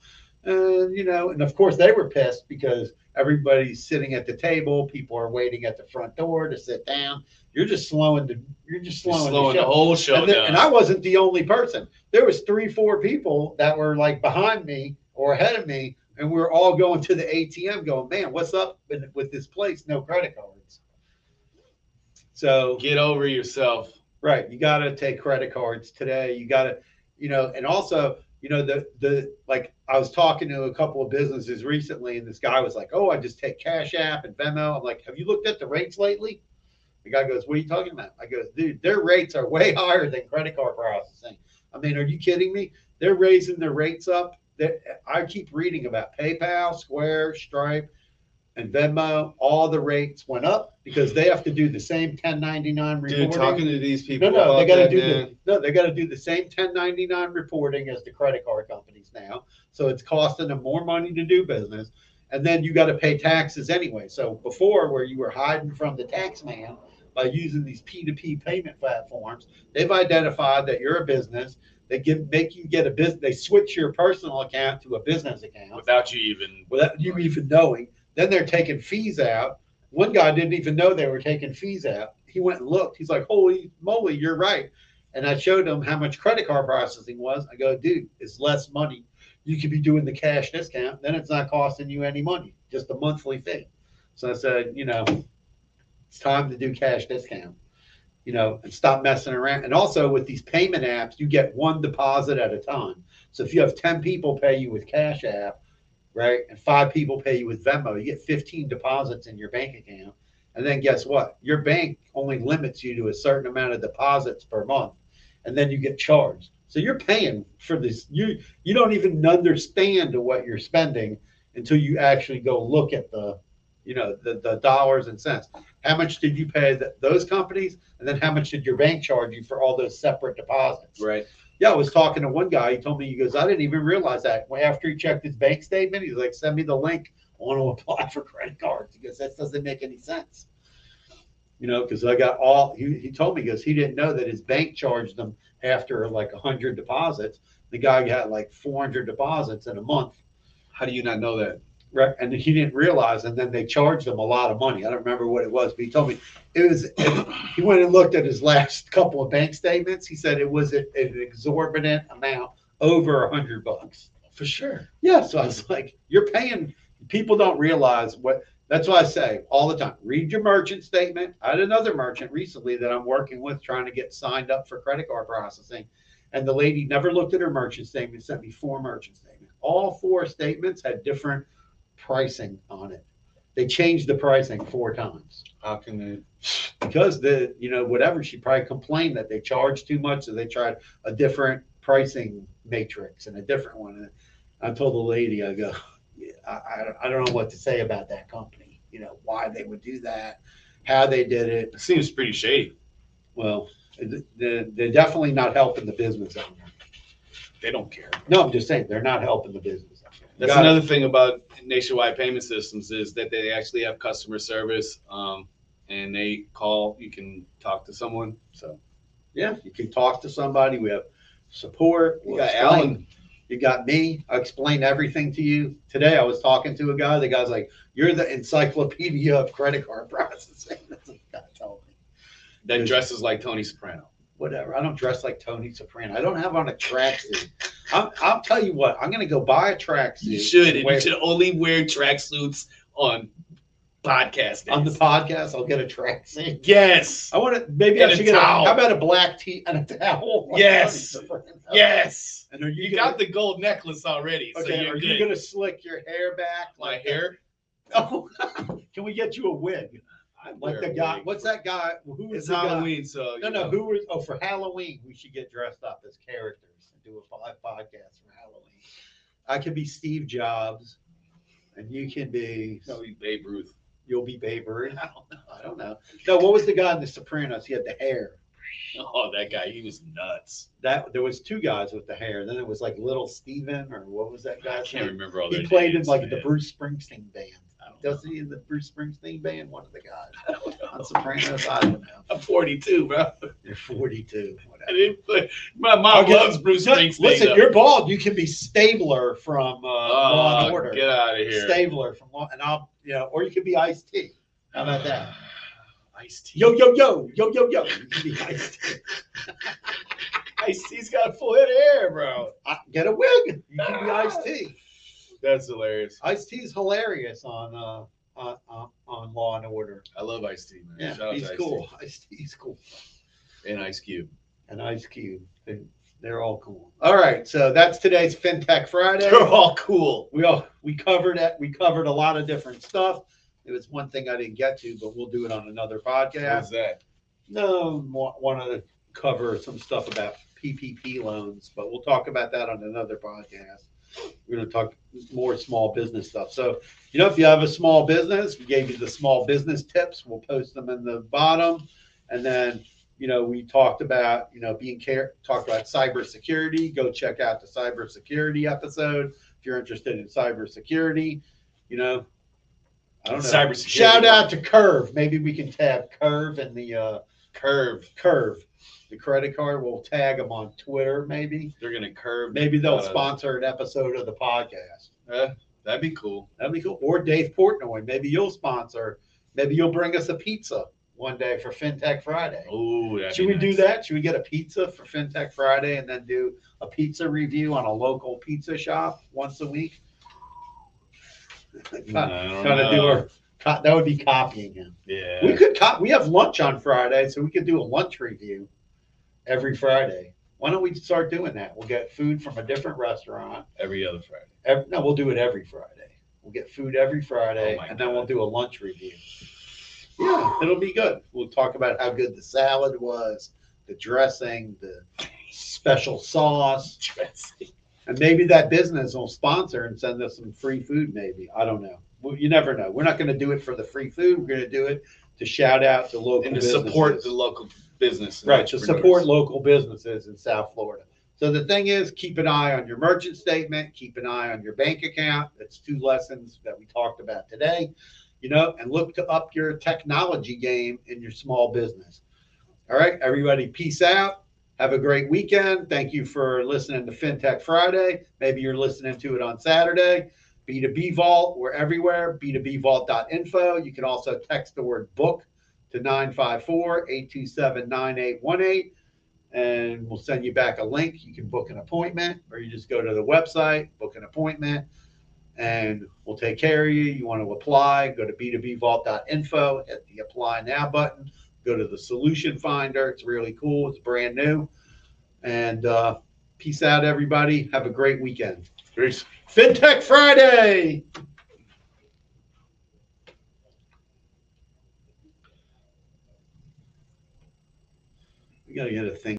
And, you know, and of course they were pissed because everybody's sitting at the table. People are waiting at the front door to sit down. You're just slowing the, you're just You're slowing, slowing the the whole show and, then- down. and I wasn't the only person. There was three, four people that were like behind me or ahead of me, and we are all going to the ATM, going, "Man, what's up with, this place? No credit cards." So Get over yourself. Right. You got to take credit cards today. You got to, you know, and also, you know, the, the, like I was talking to a couple of businesses recently and this guy was like, oh, I just take Cash App and Venmo. I'm like, have you looked at the rates lately? The guy goes, what are you talking about? I go, dude, their rates are way higher than credit card processing. I mean, are you kidding me? They're raising their rates up. That I keep reading about PayPal, Square, Stripe, and Venmo. All the rates went up because they have to do the same 1099 reporting. Dude, talking to these people No, no, they gotta do man. the, no, they gotta do the same ten ninety-nine reporting as the credit card companies now. So it's costing them more money to do business. And then you gotta pay taxes anyway. So before, where you were hiding from the tax man by using these P two P payment platforms, they've identified that you're a business. They give, make you get a business, they switch your personal account to a business account without you even. without you even knowing. Then they're taking fees out. One guy didn't even know they were taking fees out. He went and looked. He's like, "Holy moly, you're right." And I showed him how much credit card processing was. I go, "Dude, it's less money. You could be doing the cash discount. Then it's not costing you any money, just a monthly fee." So I said, "You know, it's time to do cash discount." You know, and stop messing around. And also with these payment apps, you get one deposit at a time. So if you have 10 people pay you with Cash App, right? And five people pay you with Venmo, you get 15 deposits in your bank account. And then guess what? Your bank only limits you to a certain amount of deposits per month. And then you get charged. So you're paying for this. You you don't even understand what you're spending until you actually go look at the, you know, the, the dollars and cents. How much did you pay th those companies? And then how much did your bank charge you for all those separate deposits? Right. Yeah, I was talking to one guy. He told me, he goes, I didn't even realize that. Well, After he checked his bank statement, he's like, send me the link. I want to apply for credit cards. He goes, that doesn't make any sense. You know, because I got all, he, he told me, because he didn't know that his bank charged them after like 100 deposits. The guy got like 400 deposits in a month. How do you not know that? Right. And he didn't realize, and then they charged him a lot of money. I don't remember what it was, but he told me it was, he went and looked at his last couple of bank statements. He said it was an an exorbitant amount, over a hundred bucks. For sure. Yeah. So I was like, you're paying, people don't realize what, that's why I say all the time, read your merchant statement. I had another merchant recently that I'm working with trying to get signed up for credit card processing. And the lady never looked at her merchant statement, sent me four merchant statements. All four statements had different pricing on it. They changed the pricing four times How can they? because the you know whatever she probably complained that they charged too much so they tried a different pricing matrix and a different one and i told the lady i go "Yeah, I, I, I don't know what to say about that company you know why they would do that how they did it It seems pretty shady. well they're, they're definitely not helping the business owner They don't care. no i'm just saying they're not helping the business That's Got it. another thing about nationwide payment systems is that they actually have customer service, um, and they call. You can talk to someone. So yeah you can talk to somebody we have support you got explain- Alan. You got me. I explained everything to you. Today I was talking to a guy. The guy's like, You're the encyclopedia of credit card processing. That's what told me. that dresses like Tony Soprano. Whatever. I don't dress like Tony Soprano. I don't have on a tracksuit. I'm, I'll tell you what, I'm going to go buy a tracksuit. You should. And wear- you should only wear tracksuits on podcast On the podcast, I'll get a tracksuit. Yes. I want to, maybe And I should get a, how about a black tee and a towel? Yes. Yes. And are you, You gonna, got the gold necklace already, so okay, you're are good. you going to slick your hair back? My like hair. that? Oh, can we get you a wig? Like the guy, what's that guy? Who is It's the guy? Halloween, so No, you no. know. Who was? Oh, for Halloween, we should get dressed up as characters and do a po- podcast for Halloween. I could be Steve Jobs, and you can be. No, you Babe Ruth. You'll be Babe Ruth. I don't know. I don't know. No, what was the guy in The Sopranos? He had the hair. Oh, that guy, he was nuts. That there was two guys with the hair. Then it was like Little Steven, or what was that I guy's can't name? remember all He played in names, like man. the Bruce Springsteen band. I don't know. Doesn't he in the Bruce Springsteen band? One of the guys. I don't know. on Sopranos? I don't know. I'm 42, bro. You're 42. I Whatever. didn't play. My mom Okay. loves Bruce Springsteen. Listen, though. you're bald. You can be Stabler from uh, Law and Oh, Order. get out of here. Stabler from Law, and I'll, you know, or you could be Ice T. How about that? Ice T. Yo, yo, yo, yo, yo, yo. You can be Ice T. Ice T's got full head of hair, bro. Get a wig. You can be Ice T. That's hilarious. Ice T is hilarious on uh on, on on Law and Order. I love Ice T, man. Yeah, Shout out he's to Ice cool. Ice T's cool. And Ice Cube. And Ice Cube. They, they're all cool. All right, so that's today's FinTech Friday. They're all cool. We all we covered it. We covered a lot of different stuff. It was one thing I didn't get to, but we'll do it on another podcast. How's that? No, want to cover some stuff about PPP loans, but we'll talk about that on another podcast. We're going to talk more small business stuff. So, you know, if you have a small business, we gave you the small business tips. We'll post them in the bottom. And then, you know, we talked about, you know, being care, talked about cybersecurity. Go check out the cybersecurity episode if you're interested in cybersecurity. You know, I don't know. Cybersecurity. Shout out to Curve. Maybe we can tab Curve in the uh, Curve. Curve, the credit card. We'll tag them on Twitter. Maybe, They're gonna curve. maybe they'll Uh, sponsor an episode of the podcast. Uh, that'd be cool. That'd be cool. Or Dave Portnoy. Maybe you'll sponsor. Maybe you'll bring us a pizza one day for FinTech Friday. Oh, Should we do that? Should we get a pizza for FinTech Friday and then do a pizza review on a local pizza shop once a week? Kind of do our. That would be copying him. Yeah. We could cop. We have lunch on Friday, so we could do a lunch review every Friday. Why don't we start doing that? We'll get food from a different restaurant. Every other Friday. Ev no, we'll do it every Friday. We'll get food every Friday, Oh my and then we'll do a lunch review. Yeah, it'll be good. We'll talk about how good the salad was, the dressing, the special sauce, and maybe that business will sponsor and send us some free food. Maybe I don't know. Well, you never know. We're not going to do it for the free food. We're going to do it to shout out to local And to businesses. support the local business. and Right, to entrepreneurs. support local businesses in South Florida. So the thing is, keep an eye on your merchant statement, keep an eye on your bank account. That's two lessons that we talked about today. You know, and look to up your technology game in your small business. All right, everybody, peace out. Have a great weekend. Thank you for listening to FinTech Friday. Maybe you're listening to it on Saturday. B2B Vault, we're everywhere. B2BVault.info. You can also text the word book to 954 827 9818 and we'll send you back a link. You can book an appointment or you just go to the website, book an appointment, and we'll take care of you. You want to apply, go to b2bvault.info, hit the apply now button, go to the solution finder. It's really cool, it's brand new. And uh, peace out, everybody. Have a great weekend. Peace. FinTech Friday. We got to get a thing.